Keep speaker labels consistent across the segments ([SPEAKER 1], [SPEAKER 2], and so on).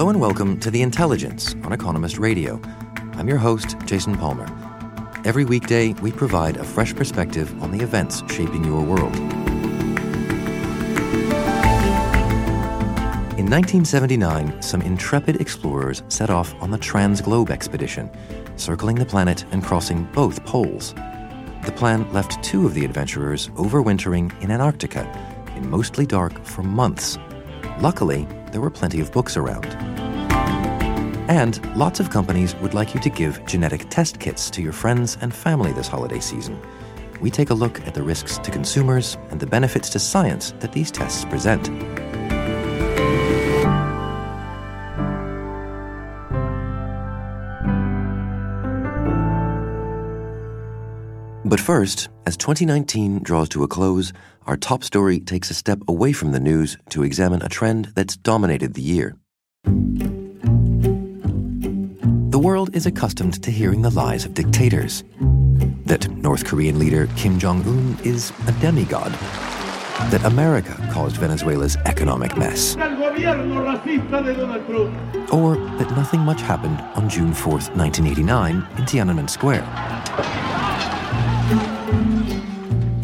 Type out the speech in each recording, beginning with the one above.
[SPEAKER 1] Hello and welcome to The Intelligence on Economist Radio. I'm your host, Jason Palmer. Every weekday, we provide a fresh perspective on the events shaping your world. In 1979, some intrepid explorers set off on the Transglobe expedition, circling the planet and crossing both poles. The plan left two of the adventurers overwintering in Antarctica, in mostly dark, for months. Luckily, there were plenty of books around. And lots of companies would like you to give genetic test kits to your friends and family this holiday season. We take a look at the risks to consumers and the benefits to science that these tests present. But first, as 2019 draws to a close, our top story takes a step away from the news to examine a trend that's dominated the year. The world is accustomed to hearing the lies of dictators. That North Korean leader Kim Jong un is a demigod. That America caused Venezuela's economic mess. Or that nothing much happened on June 4, 1989, in Tiananmen Square.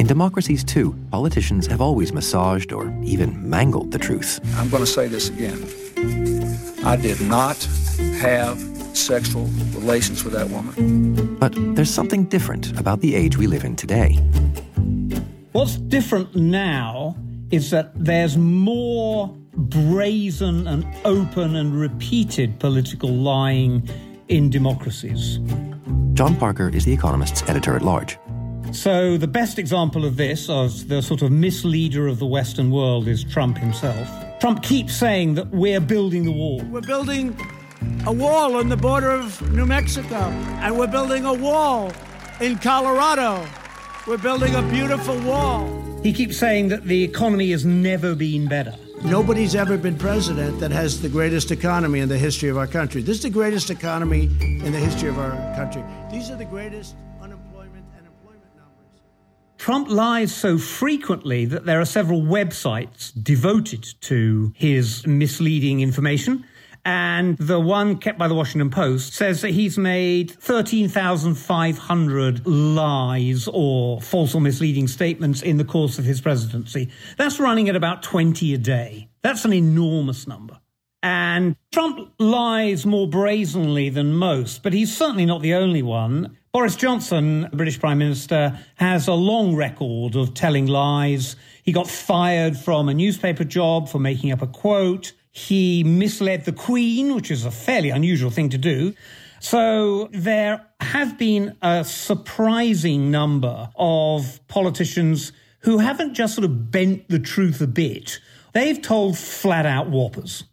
[SPEAKER 1] In democracies, too, politicians have always massaged or even mangled the truth.
[SPEAKER 2] I'm going to say this again. I did not have sexual relations with that woman.
[SPEAKER 1] But there's something different about the age we live in today.
[SPEAKER 3] What's different now is that there's more brazen and open and repeated political lying in democracies.
[SPEAKER 1] John Parker is The Economist's editor at large.
[SPEAKER 3] So, the best example of this, as the sort of misleader of the Western world, is Trump himself. Trump keeps saying that we're building the wall.
[SPEAKER 4] We're building a wall on the border of New Mexico, and we're building a wall in Colorado. We're building a beautiful wall.
[SPEAKER 3] He keeps saying that the economy has never been better.
[SPEAKER 4] Nobody's ever been president that has the greatest economy in the history of our country. This is the greatest economy in the history of our country. These are the greatest
[SPEAKER 3] Trump lies so frequently that there are several websites devoted to his misleading information. And the one kept by the Washington Post says that he's made 13,500 lies or false or misleading statements in the course of his presidency. That's running at about 20 a day. That's an enormous number. And Trump lies more brazenly than most, but he's certainly not the only one. Boris Johnson, British Prime Minister, has a long record of telling lies. He got fired from a newspaper job for making up a quote. He misled the Queen, which is a fairly unusual thing to do. So there have been a surprising number of politicians who haven't just sort of bent the truth a bit. They've told flat out whoppers.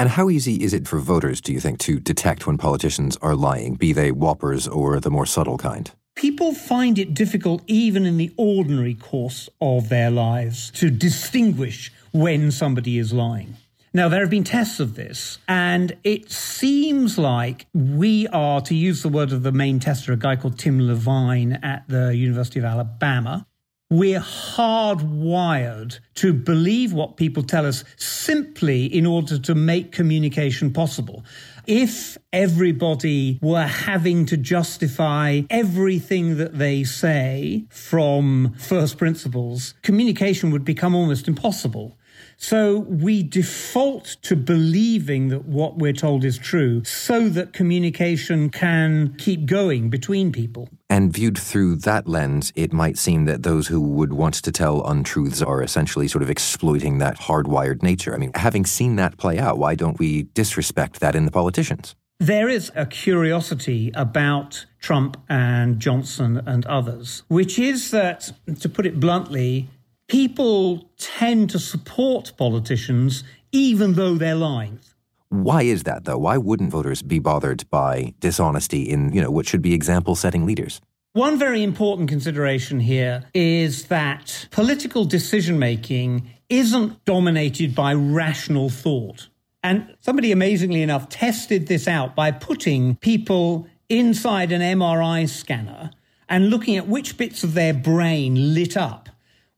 [SPEAKER 1] And how easy is it for voters, do you think, to detect when politicians are lying, be they whoppers or the more subtle kind?
[SPEAKER 3] People find it difficult, even in the ordinary course of their lives, to distinguish when somebody is lying. Now, there have been tests of this, and it seems like we are, to use the word of the main tester, a guy called Tim Levine at the University of Alabama, we're hardwired to believe what people tell us simply in order to make communication possible. If everybody were having to justify everything that they say from first principles, communication would become almost impossible. So we default to believing that what we're told is true so that communication can keep going between people.
[SPEAKER 1] And viewed through that lens, it might seem that those who would want to tell untruths are essentially sort of exploiting that hardwired nature. I mean, having seen that play out, why don't we disrespect that in the politicians?
[SPEAKER 3] There is a curiosity about Trump and Johnson and others, which is that, to put it bluntly, people tend to support politicians even though they're lying.
[SPEAKER 1] Why is that, though? Why wouldn't voters be bothered by dishonesty in, you know, what should be example setting leaders?
[SPEAKER 3] One very important consideration here is that political decision making isn't dominated by rational thought. And somebody amazingly enough tested this out by putting people inside an MRI scanner and looking at which bits of their brain lit up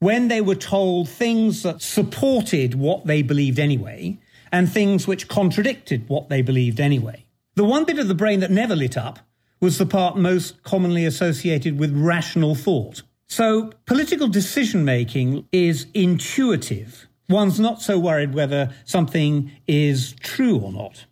[SPEAKER 3] when they were told things that supported what they believed anyway and things which contradicted what they believed anyway. The one bit of the brain that never lit up was the part most commonly associated with rational thought. So political decision making is intuitive. One's not so worried whether something is true or not.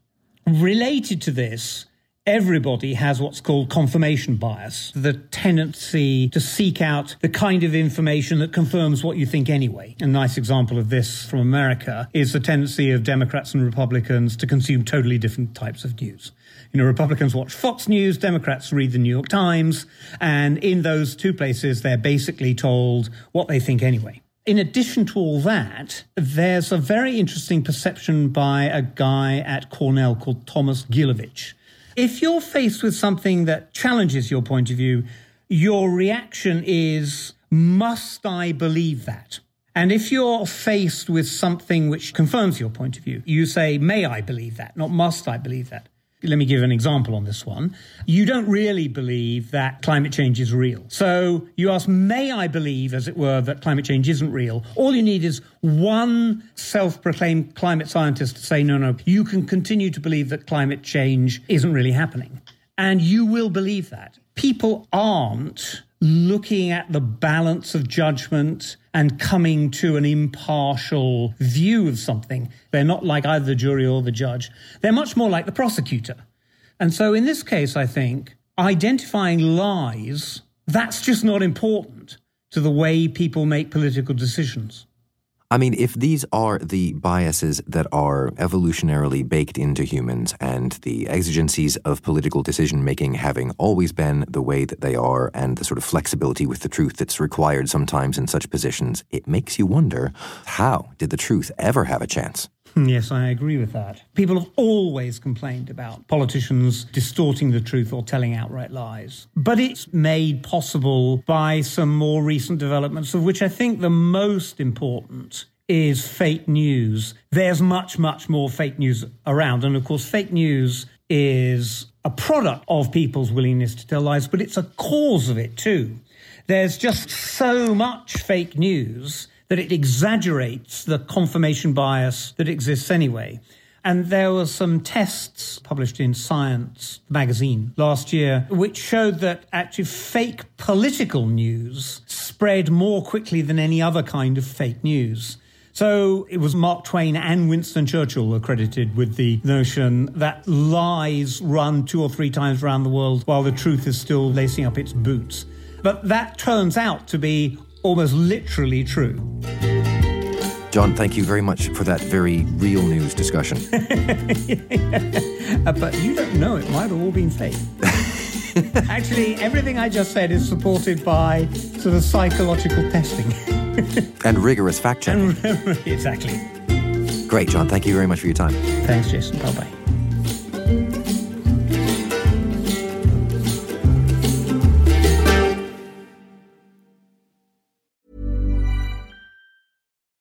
[SPEAKER 3] Related to this, everybody has what's called confirmation bias, the tendency to seek out the kind of information that confirms what you think anyway. A nice example of this from America is the tendency of Democrats and Republicans to consume totally different types of news. You know, Republicans watch Fox News, Democrats read the New York Times, and in those two places, they're basically told what they think anyway. In addition to all that, there's a very interesting perception by a guy at Cornell called Thomas Gilovich, if you're faced with something that challenges your point of view, your reaction is, must I believe that? And if you're faced with something which confirms your point of view, you say, may I believe that, not must I believe that. Let me give an example on this one. You don't really believe that climate change is real. So you ask, may I believe, as it were, that climate change isn't real? All you need is one self proclaimed climate scientist to say, no, no, you can continue to believe that climate change isn't really happening. And you will believe that. People aren't looking at the balance of judgment and coming to an impartial view of something. They're not like either the jury or the judge. They're much more like the prosecutor. And so in this case, I think identifying lies, that's just not important to the way people make political decisions.
[SPEAKER 1] I mean, if these are the biases that are evolutionarily baked into humans and the exigencies of political decision making having always been the way that they are and the sort of flexibility with the truth that's required sometimes in such positions, it makes you wonder how did the truth ever have a chance?
[SPEAKER 3] Hmm, yes, I agree with that. People have always complained about politicians distorting the truth or telling outright lies. But it's made possible by some more recent developments, of which I think the most important is fake news. There's much, much more fake news around. And of course, fake news is a product of people's willingness to tell lies, but it's a cause of it too. There's just so much fake news that it exaggerates the confirmation bias that exists anyway. And there were some tests published in Science magazine last year, which showed that actually fake political news spread more quickly than any other kind of fake news. So it was Mark Twain and Winston Churchill accredited with the notion that lies run two or three times around the world while the truth is still lacing up its boots. But that turns out to be almost literally true.
[SPEAKER 1] John, thank you very much for that very real news discussion.
[SPEAKER 3] uh, but you don't know, it might have all been fake. Actually, everything I just said is supported by sort of psychological testing.
[SPEAKER 1] and rigorous fact checking.
[SPEAKER 3] exactly.
[SPEAKER 1] Great, John. Thank you very much for your time.
[SPEAKER 3] Thanks, Jason. Bye bye.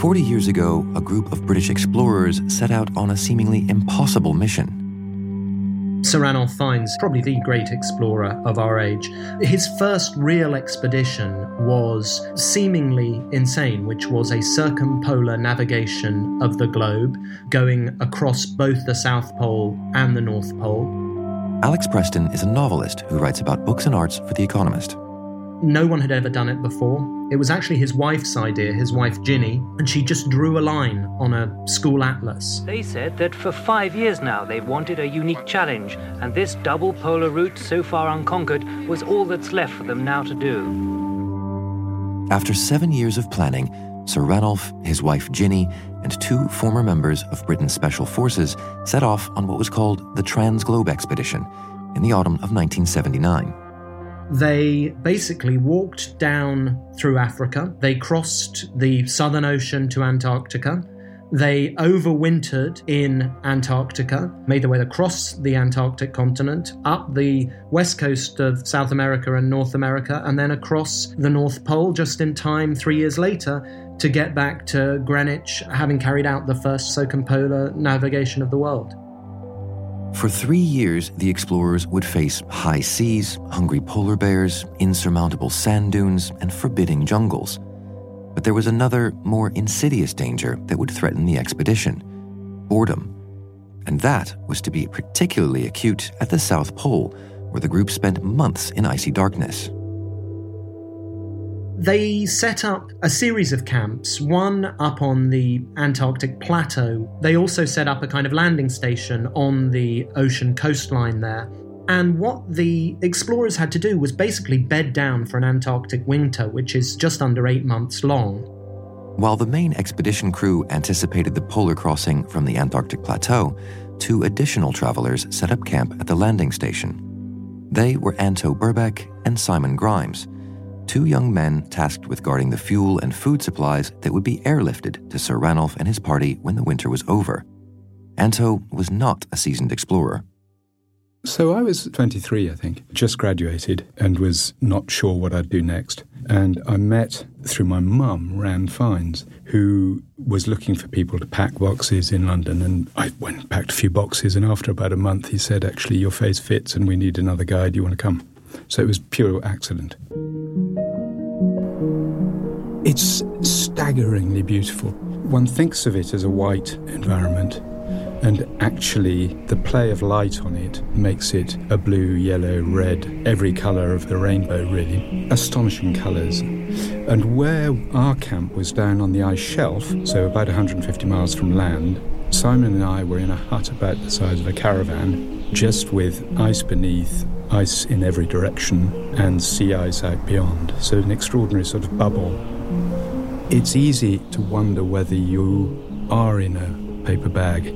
[SPEAKER 1] Forty years ago, a group of British explorers set out on a seemingly impossible mission
[SPEAKER 5] Sir Ranulph Fiennes, probably the great explorer of our age. His first real expedition was seemingly insane, which was a circumpolar navigation of the globe, going across both the South Pole and the North Pole.
[SPEAKER 1] Alex Preston is a novelist who writes about books and arts for The Economist.
[SPEAKER 5] No one had ever done it before. It was actually his wife's idea, his wife Ginny, and she just drew a line on a school atlas.
[SPEAKER 6] They said that for five years now they've wanted a unique challenge, and this double polar route, so far unconquered, was all that's left for them now to do.
[SPEAKER 1] After seven years of planning, Sir Ranulph, his wife Ginny, and two former members of Britain's Special Forces set off on what was called the Transglobe Expedition in the autumn of 1979.
[SPEAKER 5] They basically walked down through Africa. They crossed the Southern Ocean to Antarctica. They overwintered in Antarctica, made their way across the Antarctic continent, up the west coast of South America and North America, and then across the North Pole just in time three years later to get back to Greenwich, having carried out the first circumpolar navigation of the world.
[SPEAKER 1] For three years, the explorers would face high seas, hungry polar bears, insurmountable sand dunes, and forbidding jungles. But there was another, more insidious danger that would threaten the expedition boredom. And that was to be particularly acute at the South Pole, where the group spent months in icy darkness.
[SPEAKER 5] They set up a series of camps, one up on the Antarctic plateau. They also set up a kind of landing station on the ocean coastline there. And what the explorers had to do was basically bed down for an Antarctic winter, which is just under eight months long.
[SPEAKER 1] While the main expedition crew anticipated the polar crossing from the Antarctic plateau, two additional travelers set up camp at the landing station. They were Anto Birkbeck and Simon Grimes two young men tasked with guarding the fuel and food supplies that would be airlifted to Sir Ranulph and his party when the winter was over. Anto was not a seasoned explorer.
[SPEAKER 7] So I was 23, I think, just graduated and was not sure what I'd do next. And I met through my mum, Ran Fiennes, who was looking for people to pack boxes in London. And I went and packed a few boxes. And after about a month, he said, Actually, your face fits and we need another guy. Do you want to come? So it was pure accident. It's staggeringly beautiful. One thinks of it as a white environment, and actually, the play of light on it makes it a blue, yellow, red, every colour of the rainbow, really. Astonishing colours. And where our camp was down on the ice shelf, so about 150 miles from land, Simon and I were in a hut about the size of a caravan, just with ice beneath, ice in every direction, and sea ice out beyond. So, an extraordinary sort of bubble. It's easy to wonder whether you are in a paper bag.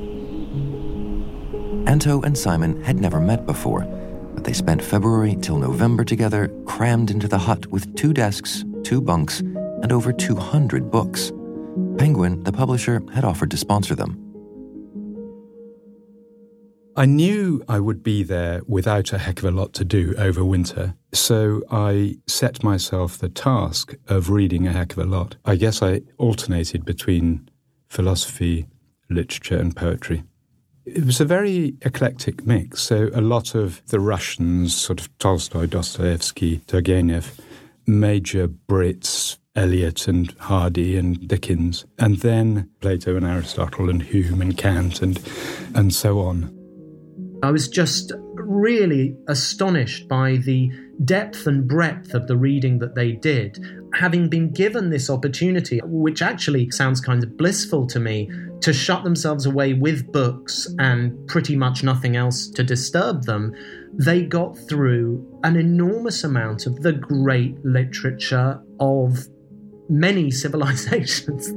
[SPEAKER 1] Anto and Simon had never met before, but they spent February till November together, crammed into the hut with two desks, two bunks, and over 200 books. Penguin, the publisher, had offered to sponsor them.
[SPEAKER 7] I knew I would be there without a heck of a lot to do over winter, so I set myself the task of reading a heck of a lot. I guess I alternated between philosophy, literature, and poetry. It was a very eclectic mix, so a lot of the Russians, sort of Tolstoy, Dostoevsky, Turgenev, major Brits, Eliot and Hardy and Dickens, and then Plato and Aristotle and Hume and Kant and, and so on.
[SPEAKER 5] I was just really astonished by the depth and breadth of the reading that they did. Having been given this opportunity, which actually sounds kind of blissful to me, to shut themselves away with books and pretty much nothing else to disturb them, they got through an enormous amount of the great literature of many civilizations.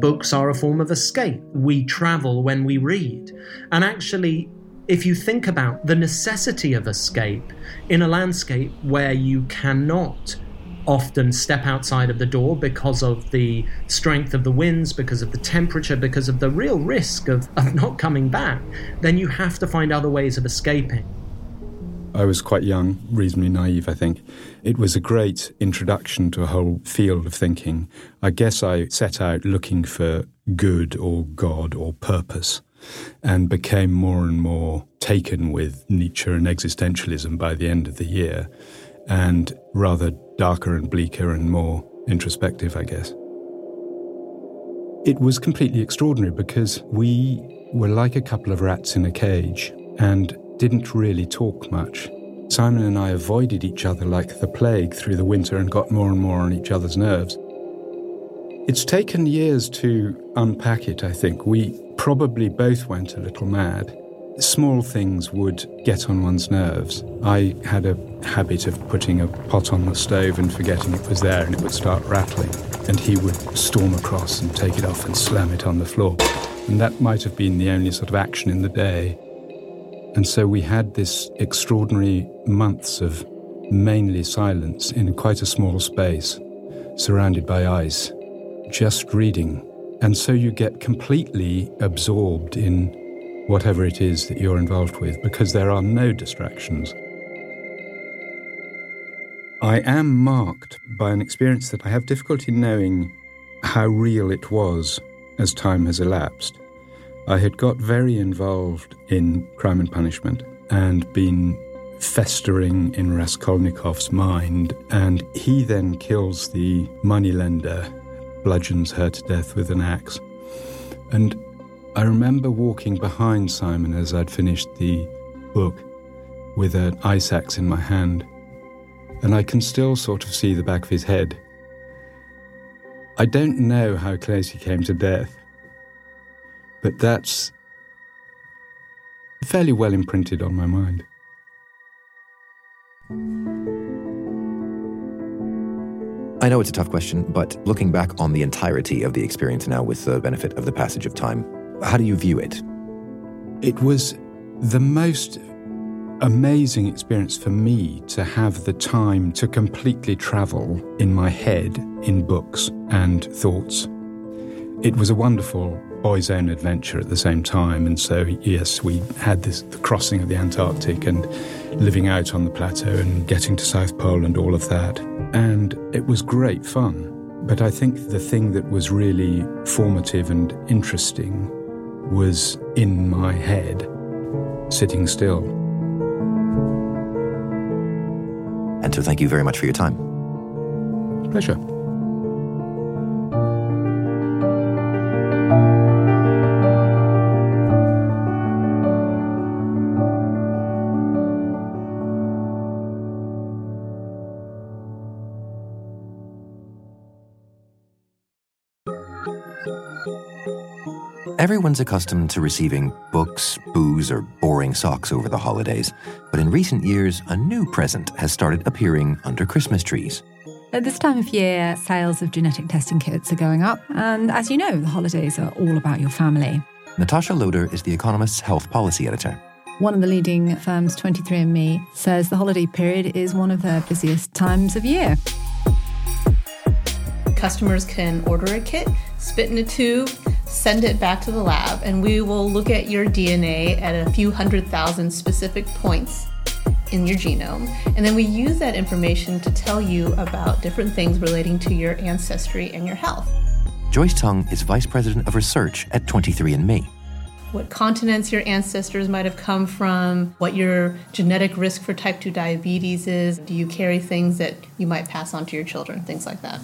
[SPEAKER 5] Books are a form of escape. We travel when we read. And actually, if you think about the necessity of escape in a landscape where you cannot often step outside of the door because of the strength of the winds, because of the temperature, because of the real risk of, of not coming back, then you have to find other ways of escaping.
[SPEAKER 7] I was quite young, reasonably naive, I think. It was a great introduction to a whole field of thinking. I guess I set out looking for good or God or purpose. and became more and more taken with Nietzsche and existentialism by the end of the year, and rather darker and bleaker and more introspective, I guess. It was completely extraordinary because we were like a couple of rats in a cage and didn't really talk much. Simon and I avoided each other like the plague through the winter and got more and more on each other's nerves. It's taken years to unpack it, I think. We probably both went a little mad. Small things would get on one's nerves. I had a habit of putting a pot on the stove and forgetting it was there and it would start rattling. And he would storm across and take it off and slam it on the floor. And that might have been the only sort of action in the day. And so we had this extraordinary months of mainly silence in quite a small space, surrounded by ice, just reading. And so you get completely absorbed in whatever it is that you're involved with because there are no distractions. I am marked by an experience that I have difficulty knowing how real it was as time has elapsed. I had got very involved in crime and punishment and been festering in Raskolnikov's mind, and he then kills the moneylender, bludgeons her to death with an axe. And I remember walking behind Simon as I'd finished the book with an ice axe in my hand, and I can still sort of see the back of his head. I don't know how close he came to death, but that's fairly well imprinted on my mind.
[SPEAKER 1] I know it's a tough question, but looking back on the entirety of the experience now with the benefit of the passage of time, how do you view it?
[SPEAKER 7] It was the most amazing experience for me to have the time to completely travel in my head in books and thoughts. It was a wonderful boy's own adventure at the same time. And so, yes, we had this the crossing of the Antarctic and living out on the plateau and getting to South Pole and all of that. And it was great fun. But I think the thing that was really formative and interesting was in my head, sitting still.
[SPEAKER 1] And so, thank you very much for your time.
[SPEAKER 7] Pleasure.
[SPEAKER 1] Everyone's accustomed to receiving books, booze, or boring socks over the holidays, but in recent years, a new present has started appearing under Christmas trees.
[SPEAKER 8] At this time of year, sales of genetic testing kits are going up, and as you know, the holidays are all about your family.
[SPEAKER 1] Natasha Loder is The Economist's health policy editor.
[SPEAKER 8] One of the leading firms, 23andMe, says the holiday period is one of their busiest times of year.
[SPEAKER 9] Customers can order a kit, spit in a tube, send it back to the lab, and we will look at your DNA at a few hundred thousand specific points in your genome. And then we use that information to tell you about different things relating to your ancestry and your health.
[SPEAKER 1] Joyce Tung is Vice President of Research at 23andMe.
[SPEAKER 9] What continents your ancestors might have come from, what your genetic risk for type 2 diabetes is, do you carry things that you might pass on to your children, things like that.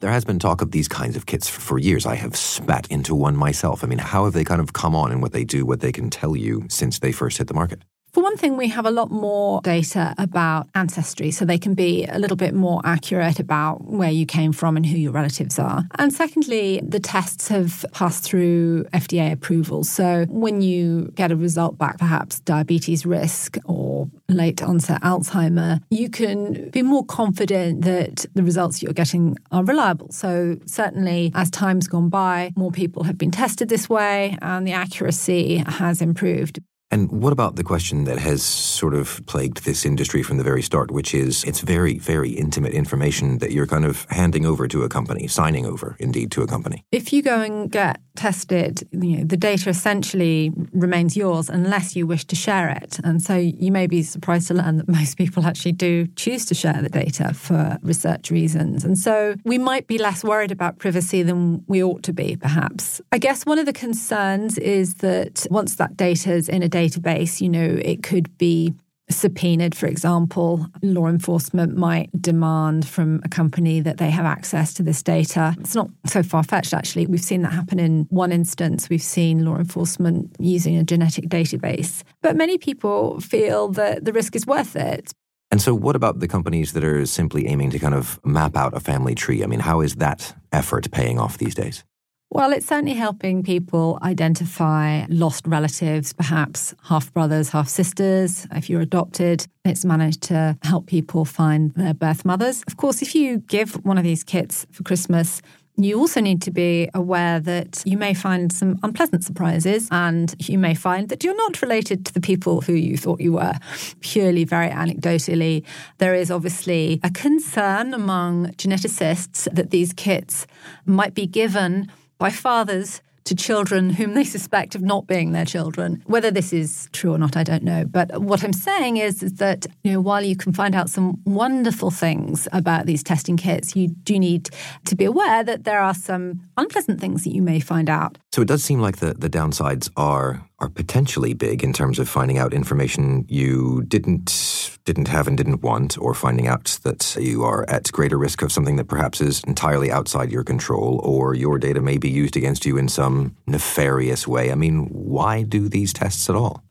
[SPEAKER 1] There has been talk of these kinds of kits for years. I have spat into one myself. I mean, how have they kind of come on in what they do, what they can tell you since they first hit the market?
[SPEAKER 8] One thing, we have a lot more data about ancestry, so they can be a little bit more accurate about where you came from and who your relatives are. And secondly, the tests have passed through FDA approval. So when you get a result back, perhaps diabetes risk or late onset Alzheimer, you can be more confident that the results you're getting are reliable. So certainly, as time's gone by, more people have been tested this way and the accuracy has improved.
[SPEAKER 1] And what about the question that has sort of plagued this industry from the very start, which is it's very, very intimate information that you're kind of handing over to a company, signing over, indeed, to a company?
[SPEAKER 8] If you go and get tested, you know, the data essentially remains yours unless you wish to share it. And so you may be surprised to learn that most people actually do choose to share the data for research reasons. And so we might be less worried about privacy than we ought to be, perhaps. I guess one of the concerns is that once that data is in a database, you know, it could be subpoenaed, for example. Law enforcement might demand from a company that they have access to this data. It's not so far fetched, actually. We've seen that happen in one instance. We've seen law enforcement using a genetic database. But many people feel that the risk is worth it.
[SPEAKER 1] And so, what about the companies that are simply aiming to kind of map out a family tree? I mean, how is that effort paying off these days?
[SPEAKER 8] Well, it's certainly helping people identify lost relatives, perhaps half brothers, half sisters. If you're adopted, it's managed to help people find their birth mothers. Of course, if you give one of these kits for Christmas, you also need to be aware that you may find some unpleasant surprises and you may find that you're not related to the people who you thought you were. Purely, very anecdotally, there is obviously a concern among geneticists that these kits might be given by fathers to children whom they suspect of not being their children. Whether this is true or not, I don't know. But what I'm saying is, is that you know, while you can find out some wonderful things about these testing kits, you do need to be aware that there are some unpleasant things that you may find out.
[SPEAKER 1] So it does seem like the, the downsides are are potentially big in terms of finding out information you didn't didn't have and didn't want, or finding out that you are at greater risk of something that perhaps is entirely outside your control, or your data may be used against you in some nefarious way. I mean, why do these tests at all?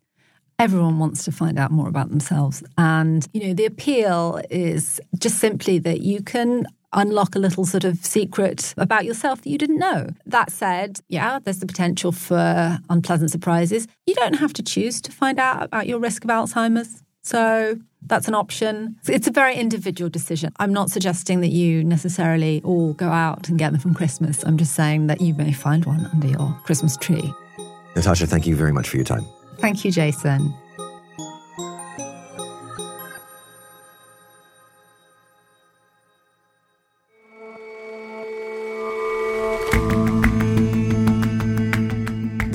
[SPEAKER 8] Everyone wants to find out more about themselves. And, you know, the appeal is just simply that you can unlock a little sort of secret about yourself that you didn't know. That said, yeah, there's the potential for unpleasant surprises. You don't have to choose to find out about your risk of Alzheimer's. So that's an option. It's a very individual decision. I'm not suggesting that you necessarily all go out and get them from Christmas. I'm just saying that you may find one under your Christmas tree.
[SPEAKER 1] Natasha, thank you very much for your time.
[SPEAKER 8] Thank you, Jason.